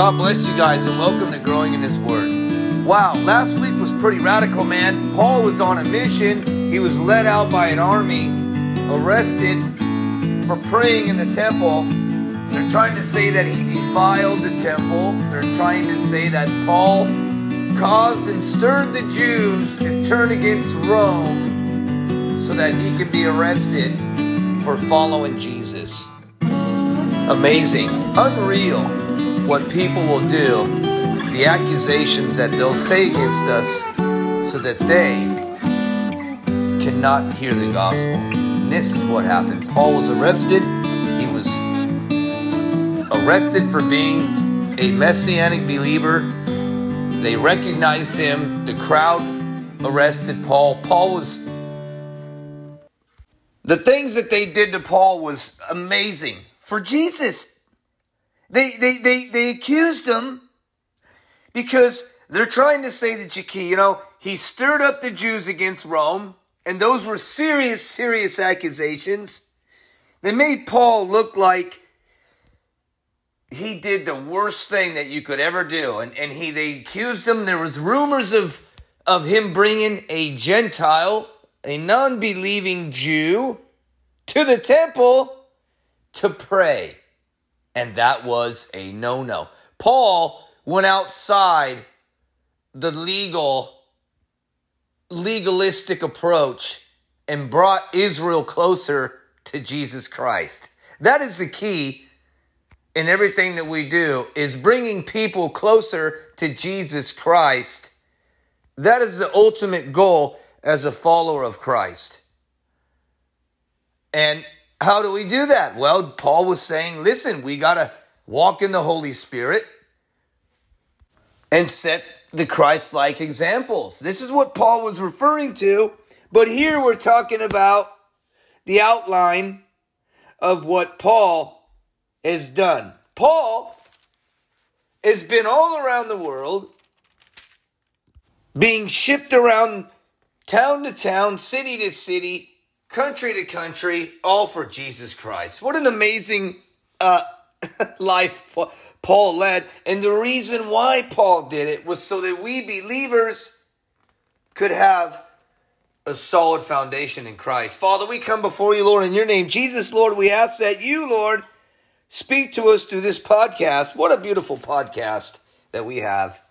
God bless you guys and welcome to Growing in His Word. Wow, last week was pretty radical, man. Paul was on a mission. He was led out by an army, arrested for praying in the temple. They're trying to say that he defiled the temple. They're trying to say that Paul caused and stirred the Jews to turn against Rome so that he could be arrested for following Jesus. Amazing, unreal what people will do, the accusations that they'll say against us so that they cannot hear the gospel. And this is what happened. Paul was arrested. He was arrested for being a messianic believer. They recognized him. The crowd arrested Paul. Paul was the things that they did to Paul was amazing for Jesus. They, they, they, they accused him because they're trying to say that you know, he stirred up the Jews against Rome, and those were serious, serious accusations. They made Paul look like he did the worst thing that you could ever do. And, and he, they accused him. There was rumors of, of him bringing a Gentile, a non-believing Jew to the temple to pray. And that was a no no. Paul went outside the legal, legalistic approach and brought Israel closer to Jesus Christ. That is the key in everything that we do is bringing people closer to Jesus Christ. That is the ultimate goal as a follower of Christ. And how do we do that? Well, Paul was saying, listen, we got to walk in the Holy Spirit and set the Christ like examples. This is what Paul was referring to. But here we're talking about the outline of what Paul has done. Paul has been all around the world, being shipped around town to town, city to city, country to country, all for Jesus Christ. What an amazing uh, life Paul led. And the reason why Paul did it was so that we believers could have a solid foundation in Christ. Father, we come before you, Lord, in your name. Jesus, Lord, we ask that you, Lord, speak to us through this podcast. What a beautiful podcast that we have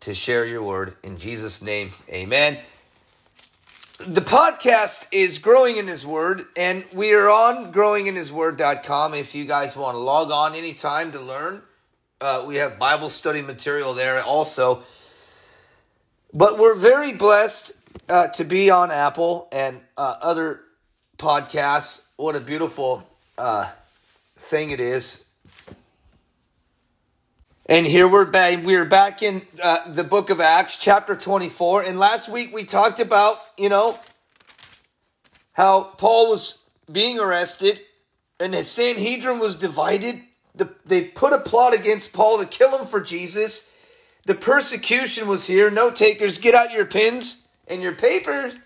to share your word. In Jesus' name, amen the podcast is Growing in His Word, and we are on growinginhisword.com. If you guys want to log on anytime to learn, uh, we have Bible study material there also. But we're very blessed uh, to be on Apple and uh, other podcasts. What a beautiful uh, thing it is and here we're back. We're back in uh, the book of Acts, chapter 24. And last week we talked about, you know, how Paul was being arrested and the Sanhedrin was divided. The, they put a plot against Paul to kill him for Jesus. The persecution was here. No takers, get out your pens and your papers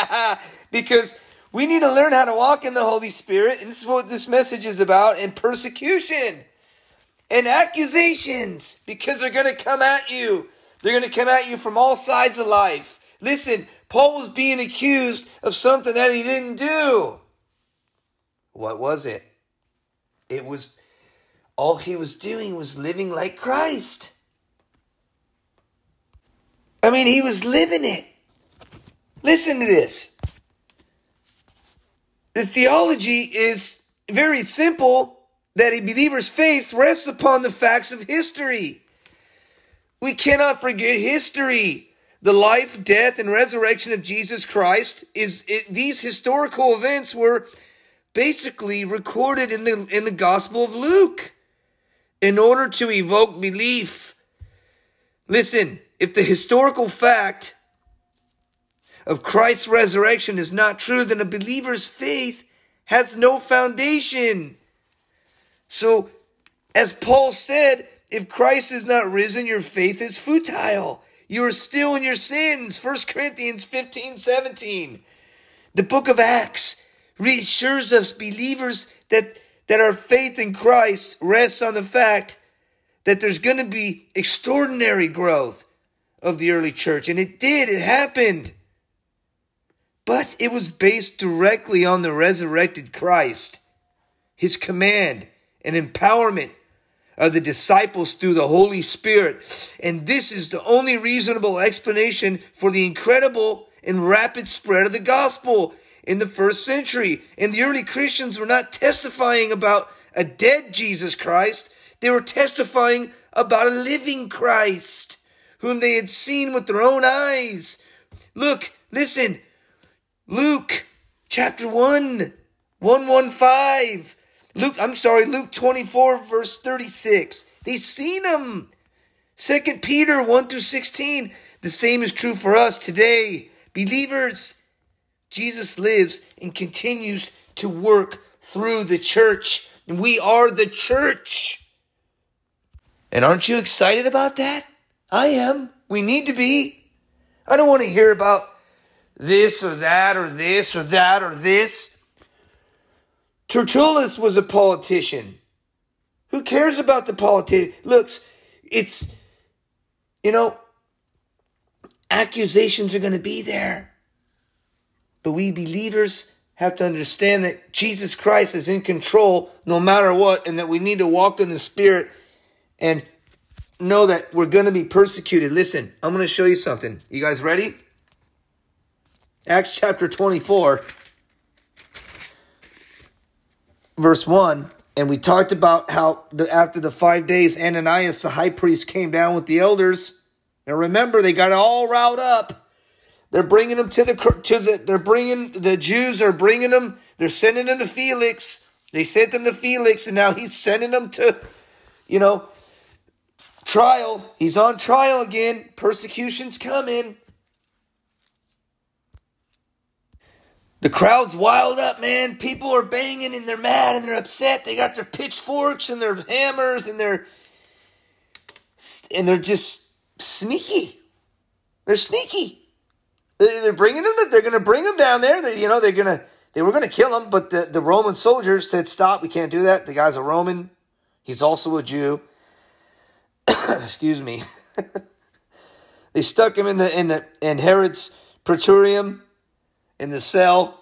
because we need to learn how to walk in the Holy Spirit. And this is what this message is about and persecution and accusations because they're going to come at you. They're going to come at you from all sides of life. Listen, Paul was being accused of something that he didn't do. What was it? It was all he was doing was living like Christ. I mean, he was living it. Listen to this. The theology is very simple that a believer's faith rests upon the facts of history. We cannot forget history. The life, death, and resurrection of Jesus Christ is it, these historical events were basically recorded in the in the Gospel of Luke in order to evoke belief. Listen, if the historical fact of Christ's resurrection is not true, then a believer's faith has no foundation. So, as Paul said, if Christ is not risen, your faith is futile. You are still in your sins. 1 Corinthians 15 17. The book of Acts reassures us, believers, that, that our faith in Christ rests on the fact that there's going to be extraordinary growth of the early church. And it did, it happened. But it was based directly on the resurrected Christ, his command and empowerment of the disciples through the Holy Spirit. And this is the only reasonable explanation for the incredible and rapid spread of the gospel in the first century. And the early Christians were not testifying about a dead Jesus Christ, they were testifying about a living Christ whom they had seen with their own eyes. Look, listen, Luke chapter 1, 115. Luke, I'm sorry, Luke 24, verse 36. They've seen him. Second Peter 1 through 16. The same is true for us today. Believers, Jesus lives and continues to work through the church. And we are the church. And aren't you excited about that? I am. We need to be. I don't want to hear about this or that or this or that or this. Tertullus was a politician. Who cares about the politician? Looks, it's, you know, accusations are going to be there. But we believers have to understand that Jesus Christ is in control no matter what, and that we need to walk in the Spirit and know that we're going to be persecuted. Listen, I'm going to show you something. You guys ready? Acts chapter 24, verse 1. And we talked about how the, after the five days, Ananias, the high priest, came down with the elders. Now remember, they got all riled up. They're bringing them to the to the. They're bringing the Jews are bringing them. They're sending them to Felix. They sent them to Felix, and now he's sending them to, you know, Trial. He's on trial again. Persecution's coming. The crowd's wild up, man. People are banging and they're mad and they're upset. They got their pitchforks and their hammers and they're and they're just sneaky. They're sneaky. They're bringing them. They're going to bring them down there. They're, you know, they're going to. They were going to kill him, but the, the Roman soldiers said, "Stop! We can't do that." The guy's a Roman. He's also a Jew. excuse me. they stuck him in the in the in Herod's praetorium in the cell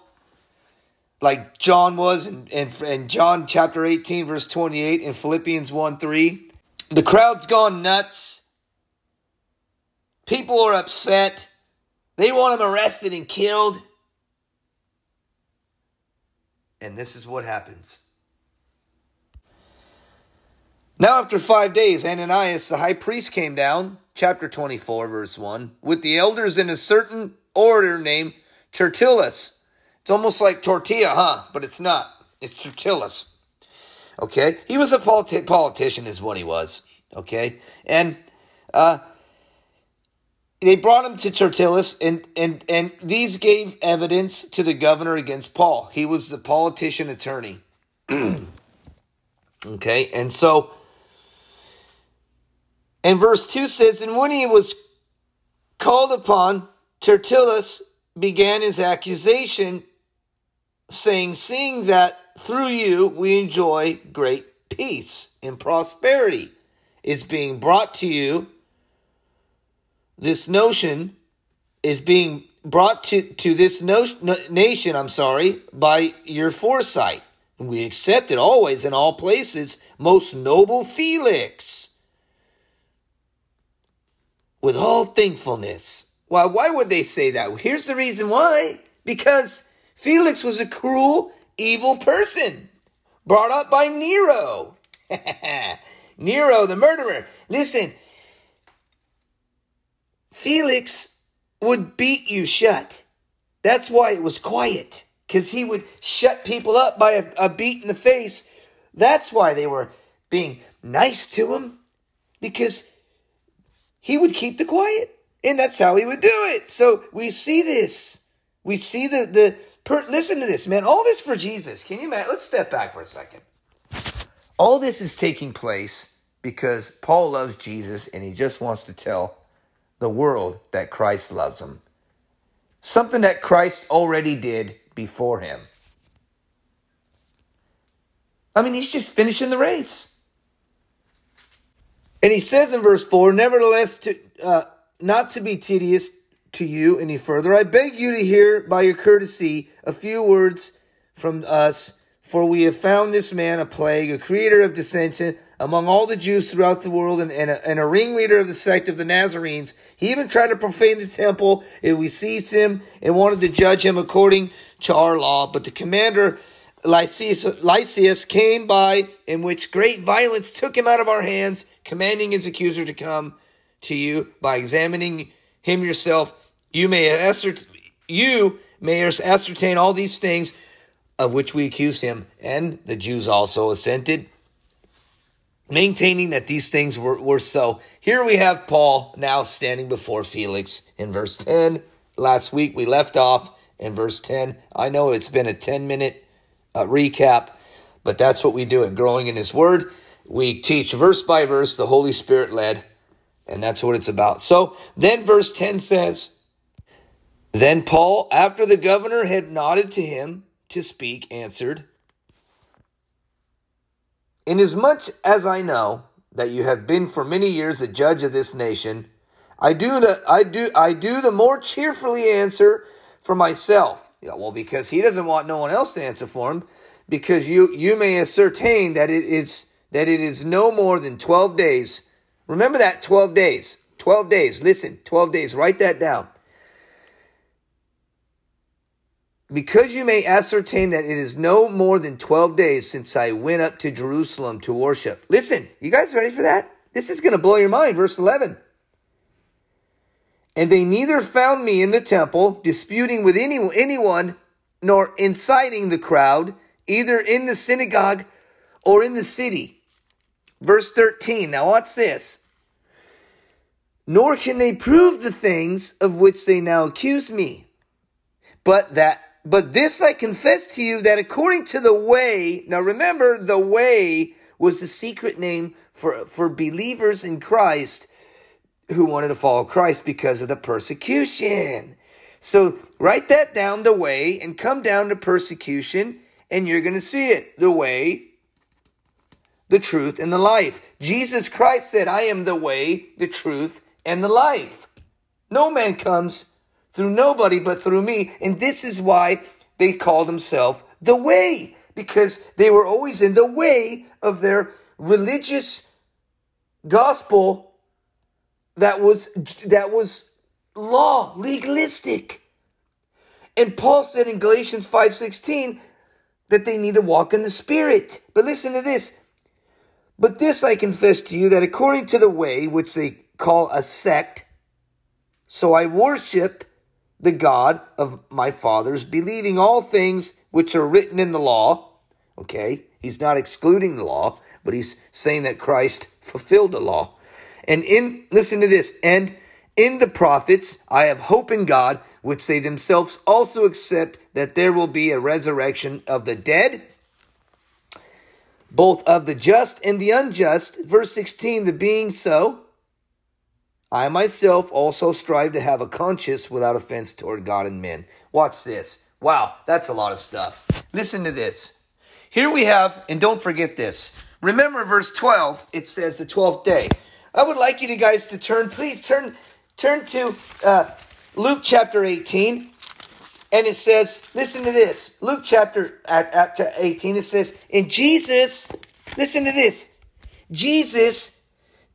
like John was in, in, in John chapter 18 verse 28 in Philippians 1 3. The crowd's gone nuts. People are upset. They want him arrested and killed. And this is what happens. Now, after five days, Ananias the high priest came down, chapter 24, verse 1, with the elders in a certain order named Tertullus. It's almost like tortilla, huh? But it's not. It's Tertullus. Okay? He was a politi- politician, is what he was. Okay? And uh, they brought him to Tertullus, and, and, and these gave evidence to the governor against Paul. He was the politician attorney. okay? And so and verse 2 says, And when he was called upon, Tertullus began his accusation, saying, Seeing that through you we enjoy great peace and prosperity is being brought to you. This notion is being brought to, to this no, nation, I'm sorry, by your foresight. And we accept it always in all places, most noble Felix with all thankfulness. Why, why would they say that? Here's the reason why. Because Felix was a cruel, evil person brought up by Nero. Nero, the murderer. Listen, Felix would beat you shut. That's why it was quiet, because he would shut people up by a, a beat in the face. That's why they were being nice to him, because he would keep the quiet. And that's how he would do it. So we see this. We see the, the, per, listen to this, man. All this for Jesus. Can you imagine? Let's step back for a second. All this is taking place because Paul loves Jesus and he just wants to tell the world that Christ loves him. Something that Christ already did before him. I mean, he's just finishing the race. And he says in verse 4 Nevertheless, to, uh, not to be tedious to you any further, I beg you to hear by your courtesy a few words from us, for we have found this man a plague, a creator of dissension among all the Jews throughout the world, and, and, a, and a ringleader of the sect of the Nazarenes. He even tried to profane the temple, and we seized him and wanted to judge him according to our law. But the commander Lysias, Lysias came by, in which great violence took him out of our hands, commanding his accuser to come to you by examining him yourself. You may ascertain, you may ascertain all these things of which we accuse him. And the Jews also assented, maintaining that these things were, were so. Here we have Paul now standing before Felix in verse 10. Last week we left off in verse 10. I know it's been a 10 minute uh, recap, but that's what we do at Growing in His Word. We teach verse by verse, the Holy Spirit led, and that's what it's about. So then verse 10 says, Then Paul, after the governor had nodded to him to speak, answered, Inasmuch as I know that you have been for many years a judge of this nation, I do the I do I do the more cheerfully answer for myself yeah, well, because he doesn't want no one else to answer for him, because you you may ascertain that it is that it is no more than twelve days. Remember that twelve days. Twelve days. Listen, twelve days. Write that down. Because you may ascertain that it is no more than 12 days since I went up to Jerusalem to worship. Listen, you guys ready for that? This is going to blow your mind. Verse 11. And they neither found me in the temple disputing with any, anyone, nor inciting the crowd, either in the synagogue or in the city. Verse 13. Now, what's this? Nor can they prove the things of which they now accuse me. But that but this I confess to you that according to the way, now remember the way was the secret name for, for believers in Christ who wanted to follow Christ because of the persecution. So write that down the way and come down to persecution, and you're going to see it the way, the truth, and the life. Jesus Christ said, I am the way, the truth, and the life. No man comes through nobody but through me. And this is why they called themselves the way, because they were always in the way of their religious gospel that was that was law, legalistic. And Paul said in Galatians 5:16 that they need to walk in the spirit. But listen to this. But this I confess to you that according to the way which they call a sect, so I worship the God of my fathers, believing all things which are written in the law. Okay, he's not excluding the law, but he's saying that Christ fulfilled the law. And in, listen to this, and in the prophets, I have hope in God, which they themselves also accept that there will be a resurrection of the dead, both of the just and the unjust. Verse 16, the being so, I myself also strive to have a conscience without offense toward God and men. Watch this. Wow, that's a lot of stuff. Listen to this. Here we have, and don't forget this. Remember verse 12, it says the 12th day. I would like you to guys to turn, please turn, turn to uh, Luke chapter 18. And it says, listen to this. Luke chapter at 18, it says, in Jesus, listen to this. Jesus,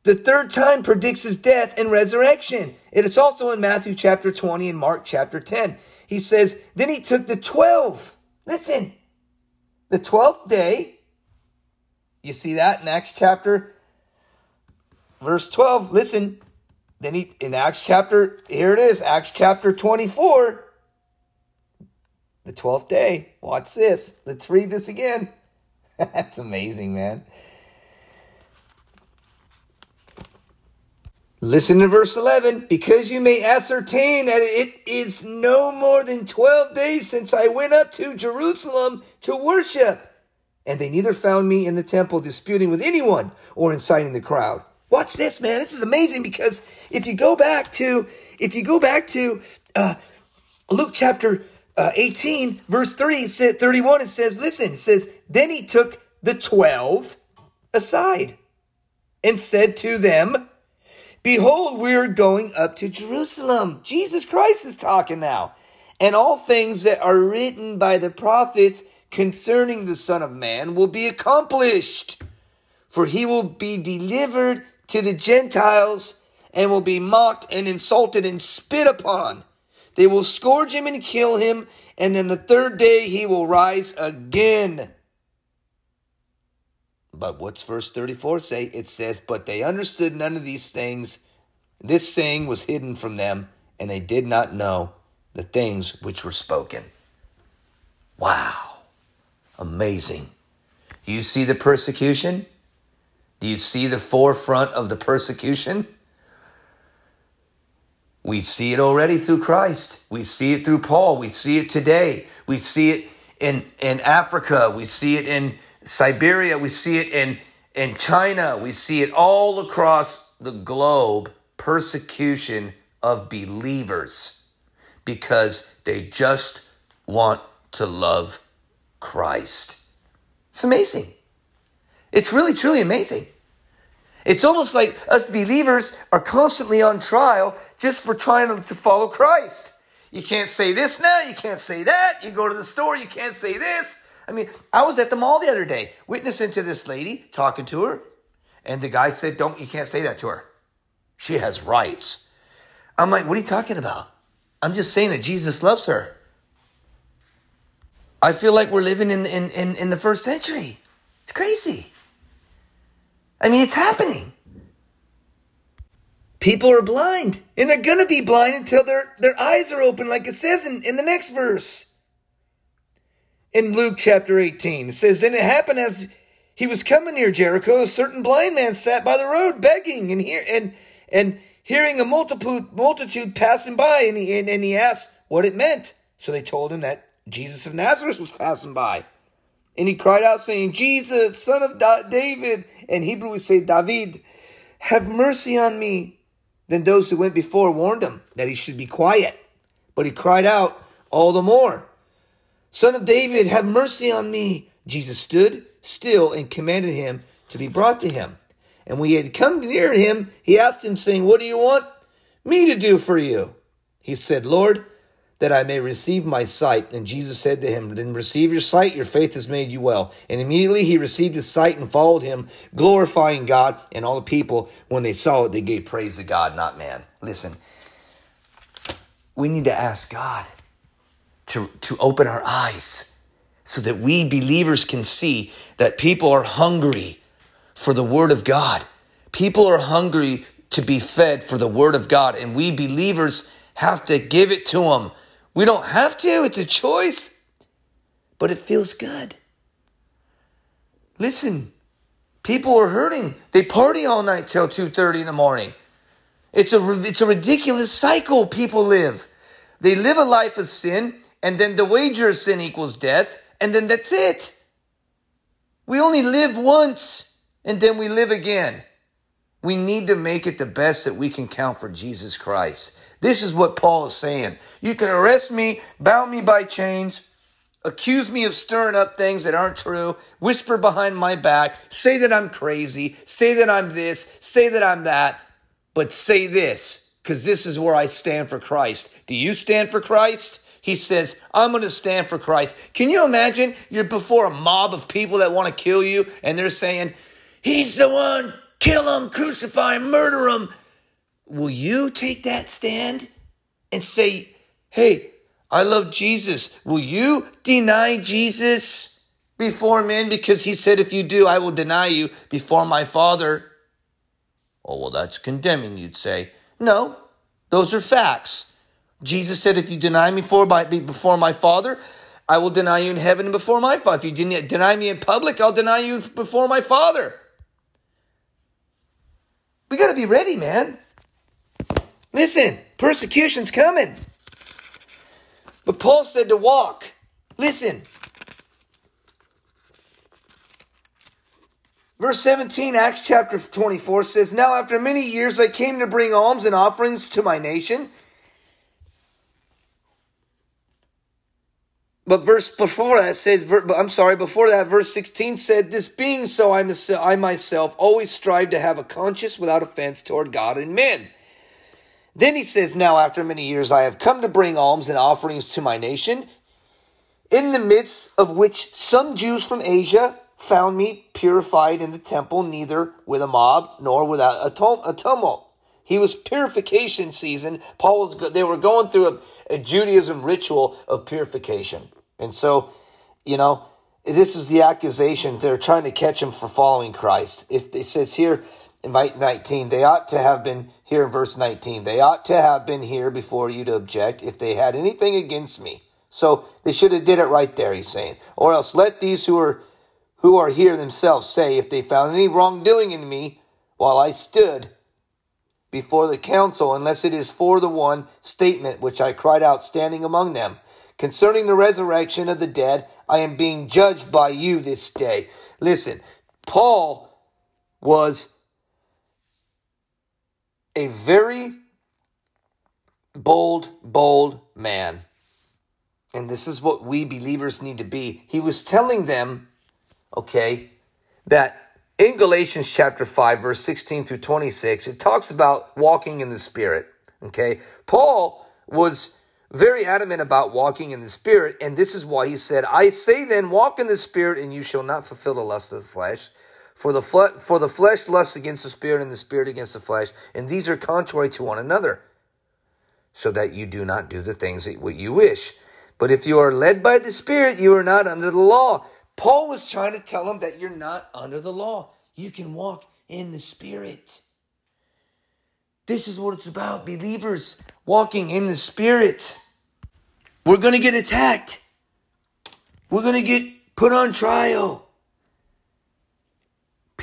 the third time predicts his death and resurrection. And it's also in Matthew chapter 20 and Mark chapter 10. He says, then he took the 12. Listen, the 12th day. You see that in Acts chapter verse 12, listen. Then he, in Acts chapter, here it is, Acts chapter 24, the 12th day. Watch this. Let's read this again. That's amazing, man. Listen to verse 11. Because you may ascertain that it is no more than 12 days since I went up to Jerusalem to worship. And they neither found me in the temple disputing with anyone or inciting the crowd. Watch this, man. This is amazing because if you go back to, if you go back to uh, Luke chapter uh, 18, verse 3, it said, 31, it says, listen, it says, then he took the 12 aside. and said to them, Behold, we are going up to Jerusalem. Jesus Christ is talking now. And all things that are written by the prophets concerning the Son of Man will be accomplished. For he will be delivered to the Gentiles and will be mocked and insulted and spit upon. They will scourge him and kill him, and then the third day he will rise again. But what's verse 34 say? It says, But they understood none of these things. This saying was hidden from them, and they did not know the things which were spoken. Wow. Amazing. Do you see the persecution? Do you see the forefront of the persecution? We see it already through Christ. We see it through Paul. We see it today. We see it in, in Africa. We see it in Siberia. We see it in, in China. We see it all across the globe persecution of believers because they just want to love Christ. It's amazing. It's really, truly amazing. It's almost like us believers are constantly on trial just for trying to follow Christ. You can't say this now, you can't say that. You go to the store, you can't say this. I mean, I was at the mall the other day, witnessing to this lady, talking to her, and the guy said, Don't, you can't say that to her. She has rights. I'm like, What are you talking about? I'm just saying that Jesus loves her. I feel like we're living in, in, in, in the first century. It's crazy. I mean, it's happening. People are blind, and they're going to be blind until their, their eyes are open, like it says in, in the next verse. In Luke chapter 18, it says, Then it happened as he was coming near Jericho, a certain blind man sat by the road begging and, hear, and, and hearing a multitude, multitude passing by, and he, and, and he asked what it meant. So they told him that Jesus of Nazareth was passing by. And he cried out, saying, Jesus, son of David. In Hebrew, we say, David, have mercy on me. Then those who went before warned him that he should be quiet. But he cried out all the more, Son of David, have mercy on me. Jesus stood still and commanded him to be brought to him. And when he had come near him, he asked him, saying, What do you want me to do for you? He said, Lord, that I may receive my sight. And Jesus said to him, Then receive your sight, your faith has made you well. And immediately he received his sight and followed him, glorifying God. And all the people, when they saw it, they gave praise to God, not man. Listen, we need to ask God to, to open our eyes so that we believers can see that people are hungry for the Word of God. People are hungry to be fed for the Word of God, and we believers have to give it to them we don't have to, it's a choice, but it feels good. Listen, people are hurting. They party all night till 2:30 in the morning. It's a it's a ridiculous cycle people live. They live a life of sin and then the wager of sin equals death and then that's it. We only live once and then we live again. We need to make it the best that we can count for Jesus Christ. This is what Paul is saying. You can arrest me, bound me by chains, accuse me of stirring up things that aren't true, whisper behind my back, say that I'm crazy, say that I'm this, say that I'm that, but say this, because this is where I stand for Christ. Do you stand for Christ? He says, I'm going to stand for Christ. Can you imagine you're before a mob of people that want to kill you and they're saying, He's the one, kill him, crucify him, murder him will you take that stand and say, hey, I love Jesus. Will you deny Jesus before men? Because he said, if you do, I will deny you before my Father. Oh, well, that's condemning, you'd say. No, those are facts. Jesus said, if you deny me before my, before my Father, I will deny you in heaven and before my Father. If you deny me in public, I'll deny you before my Father. We got to be ready, man. Listen, persecution's coming. But Paul said to walk. Listen. Verse 17, Acts chapter 24 says, Now after many years I came to bring alms and offerings to my nation. but verse before that said, I'm sorry, before that, verse 16 said, This being so, I, I myself always strive to have a conscience without offense toward God and men. Then he says, Now after many years I have come to bring alms and offerings to my nation, in the midst of which some Jews from Asia found me purified in the temple, neither with a mob nor without a, tumult. He was purification season. Paul was, they were going through a, a Judaism ritual of purification. And so, you know, this is the accusations. They're trying to catch him for following Christ. If it says here 19, they ought to have been here in verse 19. They ought to have been here before you to object if they had anything against me. So they should have did it right there, he's saying. Or else let these who are who are here themselves say if they found any wrongdoing in me while I stood before the council, unless it is for the one statement which I cried out standing among them. Concerning the resurrection of the dead, I am being judged by you this day. Listen, Paul was a very bold, bold man. And this is what we believers need to be. He was telling them, okay, that in Galatians chapter 5, verse 16 through 26, it talks about walking in the Spirit. Okay. Paul was very adamant about walking in the Spirit, and this is why he said, I say then, walk in the Spirit, and you shall not fulfill the lust of the flesh. For the, for the flesh lusts against the Spirit, and the Spirit against the flesh, and these are contrary to one another, so that you do not do the things that what you wish. But if you are led by the Spirit, you are not under the law. Paul was trying to tell them that you're not under the law. You can walk in the Spirit. This is what it's about, believers walking in the Spirit. We're going to get attacked. We're going to get put on trial.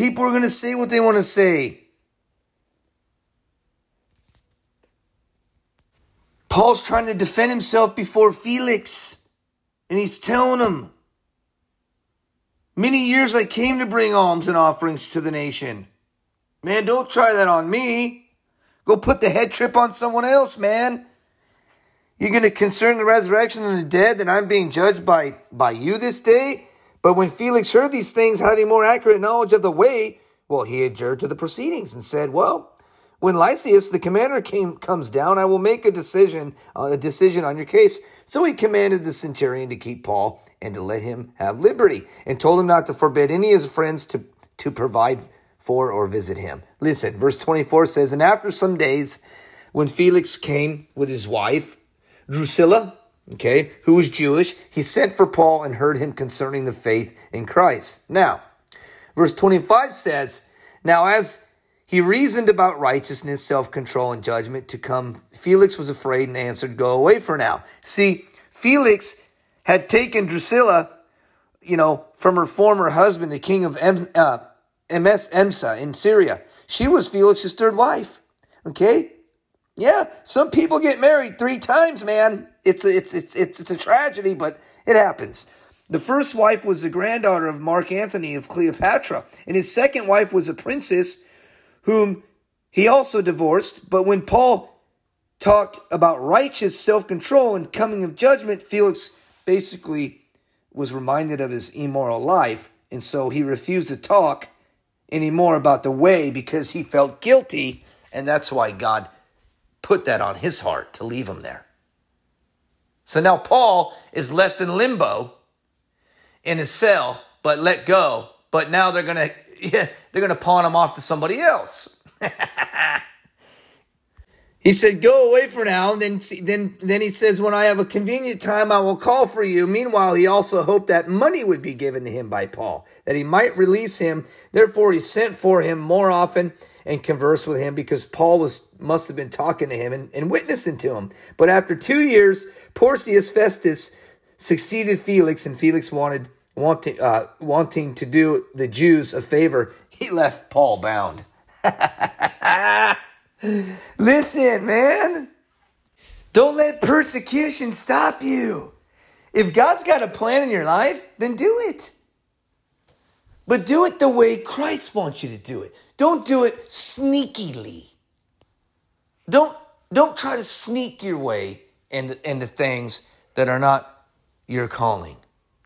People are going to say what they want to say. Paul's trying to defend himself before Felix, and he's telling him, Many years I came to bring alms and offerings to the nation. Man, don't try that on me. Go put the head trip on someone else, man. You're going to concern the resurrection of the dead that I'm being judged by, by you this day? But when Felix heard these things, having more accurate knowledge of the way, well, he adjourned to the proceedings and said, Well, when Lysias, the commander, came comes down, I will make a decision, uh, a decision on your case. So he commanded the centurion to keep Paul and to let him have liberty, and told him not to forbid any of his friends to to provide for or visit him. Listen, verse twenty four says, and after some days, when Felix came with his wife Drusilla, okay, who was Jewish, he sent for Paul and heard him concerning the faith in Christ. Now, verse twenty five says, now as he reasoned about righteousness, self control, and judgment to come. Felix was afraid and answered, Go away for now. See, Felix had taken Drusilla, you know, from her former husband, the king of M- uh, MS Emsa in Syria. She was Felix's third wife. Okay? Yeah, some people get married three times, man. It's a, it's, it's, it's, it's a tragedy, but it happens. The first wife was the granddaughter of Mark Antony of Cleopatra, and his second wife was a princess whom he also divorced. But when Paul talked about righteous self control and coming of judgment, Felix basically was reminded of his immoral life. And so he refused to talk anymore about the way because he felt guilty. And that's why God put that on his heart to leave him there. So now Paul is left in limbo in his cell, but let go. But now they're to yeah, they're to pawn him off to somebody else. he said, "Go away for now." And then, then, then he says, "When I have a convenient time, I will call for you." Meanwhile, he also hoped that money would be given to him by Paul, that he might release him. Therefore, he sent for him more often and converse with him because Paul was must have been talking to him and, and witnessing to him. But after two years, Porcius Festus succeeded Felix, and Felix wanted wanting, uh, wanting to do the Jews a favor, he left Paul bound. Listen, man. Don't let persecution stop you. If God's got a plan in your life, then do it. But do it the way Christ wants you to do it. Don't do it sneakily. Don't don't try to sneak your way into, into things that are not your calling.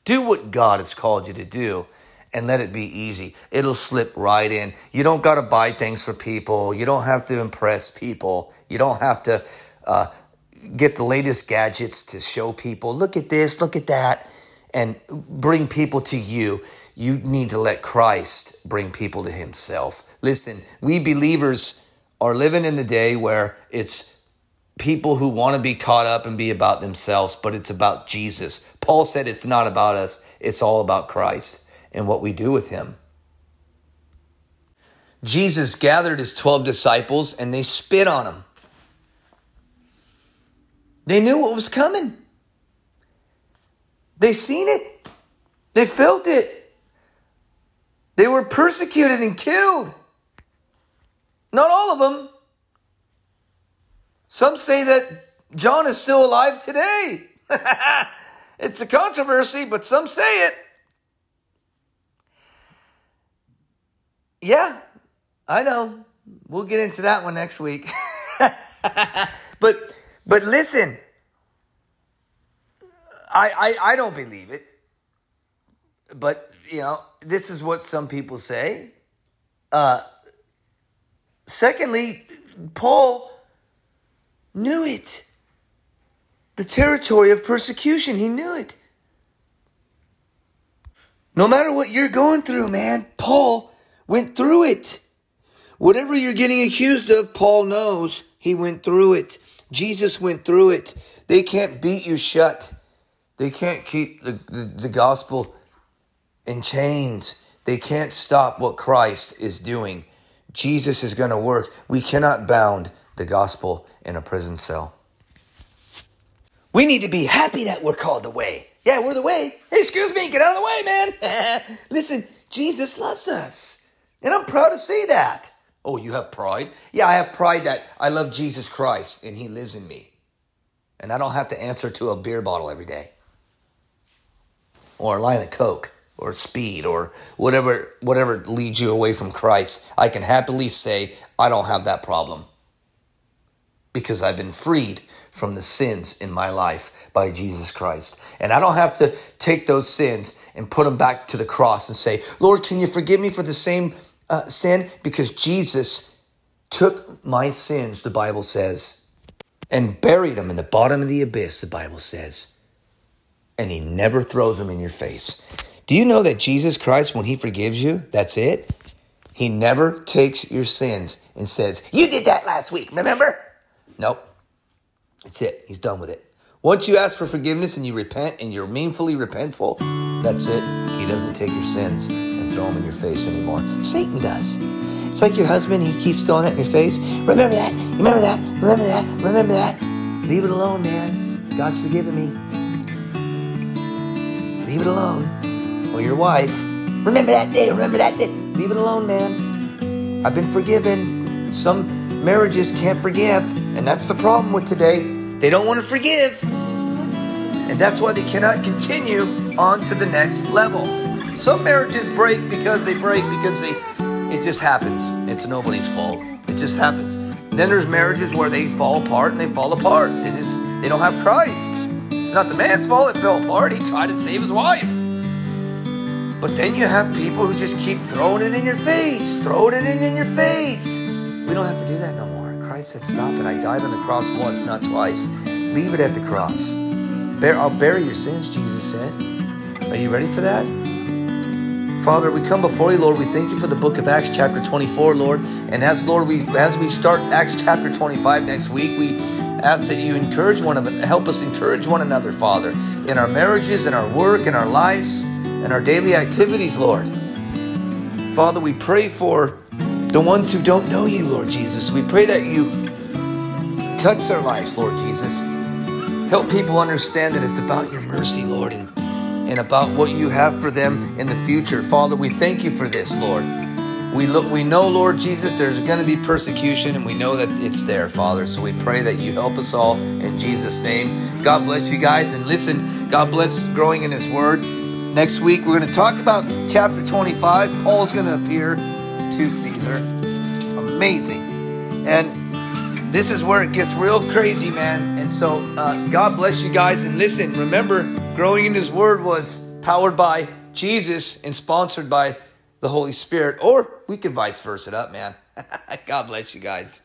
Do what God has called you to do and let it be easy. It'll slip right in. You don't got to buy things for people. You don't have to impress people. You don't have to uh, get the latest gadgets to show people, look at this, look at that, and bring people to you. You need to let Christ bring people to himself. Listen, we believers are living in a day where it's people who want to be caught up and be about themselves, but it's about Jesus. Paul said it's not about us, it's all about Christ and what we do with him. Jesus gathered his 12 disciples and they spit on him. They knew what was coming. They seen it. They felt it. They were persecuted and killed. Not all of them. Some say that John is still alive today. it's a controversy, but some say it. Yeah, I know. We'll get into that one next week. but but listen, I, I I don't believe it. But you know, this is what some people say. Uh, secondly, Paul knew it. The territory of persecution, he knew it. No matter what you're going through, man, Paul went through it. Whatever you're getting accused of, Paul knows he went through it. Jesus went through it. They can't beat you shut. They can't keep the, the, the gospel in chains. They can't stop what Christ is doing. Jesus is going to work. We cannot bound the gospel in a prison cell. We need to be happy that we're called the way. Yeah, we're the way. Hey, excuse me, get out of the way, man. Listen, Jesus loves us. And I'm proud to say that. Oh, you have pride? Yeah, I have pride that I love Jesus Christ and he lives in me. And I don't have to answer to a beer bottle every day. Or a line of Coke or speed or whatever whatever leads you away from Christ. I can happily say I don't have that problem. Because I've been freed from the sins in my life by Jesus Christ. And I don't have to take those sins and put them back to the cross and say, Lord, can you forgive me for the same uh, sin because Jesus took my sins, the Bible says, and buried them in the bottom of the abyss, the Bible says, and he never throws them in your face. Do you know that Jesus Christ, when he forgives you, that's it? He never takes your sins and says, You did that last week, remember? Nope. That's it. He's done with it. Once you ask for forgiveness and you repent and you're meaningfully repentful, that's it. He doesn't take your sins and throw them in your face anymore. Satan does. It's like your husband, he keeps throwing that in your face. Remember that, remember that, remember that, remember that. Leave it alone, man. God's forgiven me. Leave it alone. Or your wife. Remember that day, remember that day. Leave it alone, man. I've been forgiven. Some marriages can't forgive. And that's the problem with today. They don't want to forgive. And that's why they cannot continue on to the next level. Some marriages break because they break because they it just happens. It's nobody's fault. It just happens. Then there's marriages where they fall apart and they fall apart. They just they don't have Christ. It's not the man's fault it fell apart. He tried to save his wife. But then you have people who just keep throwing it in your face, throwing it in, in your face. We don't have to do that no more. Christ said, Stop it. I died on the cross once, not twice. Leave it at the cross. I'll bury your sins, Jesus said. Are you ready for that? Father, we come before you, Lord. We thank you for the book of Acts, chapter 24, Lord. And as Lord, we as we start Acts chapter 25 next week, we ask that you encourage one of help us encourage one another, Father, in our marriages, in our work, in our lives, in our daily activities, Lord. Father, we pray for the ones who don't know you, Lord Jesus. We pray that you touch their lives, Lord Jesus. Help people understand that it's about your mercy, Lord, and and about what you have for them in the future. Father, we thank you for this, Lord. We look we know, Lord Jesus, there's going to be persecution and we know that it's there, Father. So we pray that you help us all in Jesus name. God bless you guys and listen, God bless growing in his word. Next week we're going to talk about chapter 25. Paul's going to appear to Caesar. Amazing. And this is where it gets real crazy, man. And so, uh, God bless you guys. And listen, remember, growing in His Word was powered by Jesus and sponsored by the Holy Spirit, or we could vice versa it up, man. God bless you guys.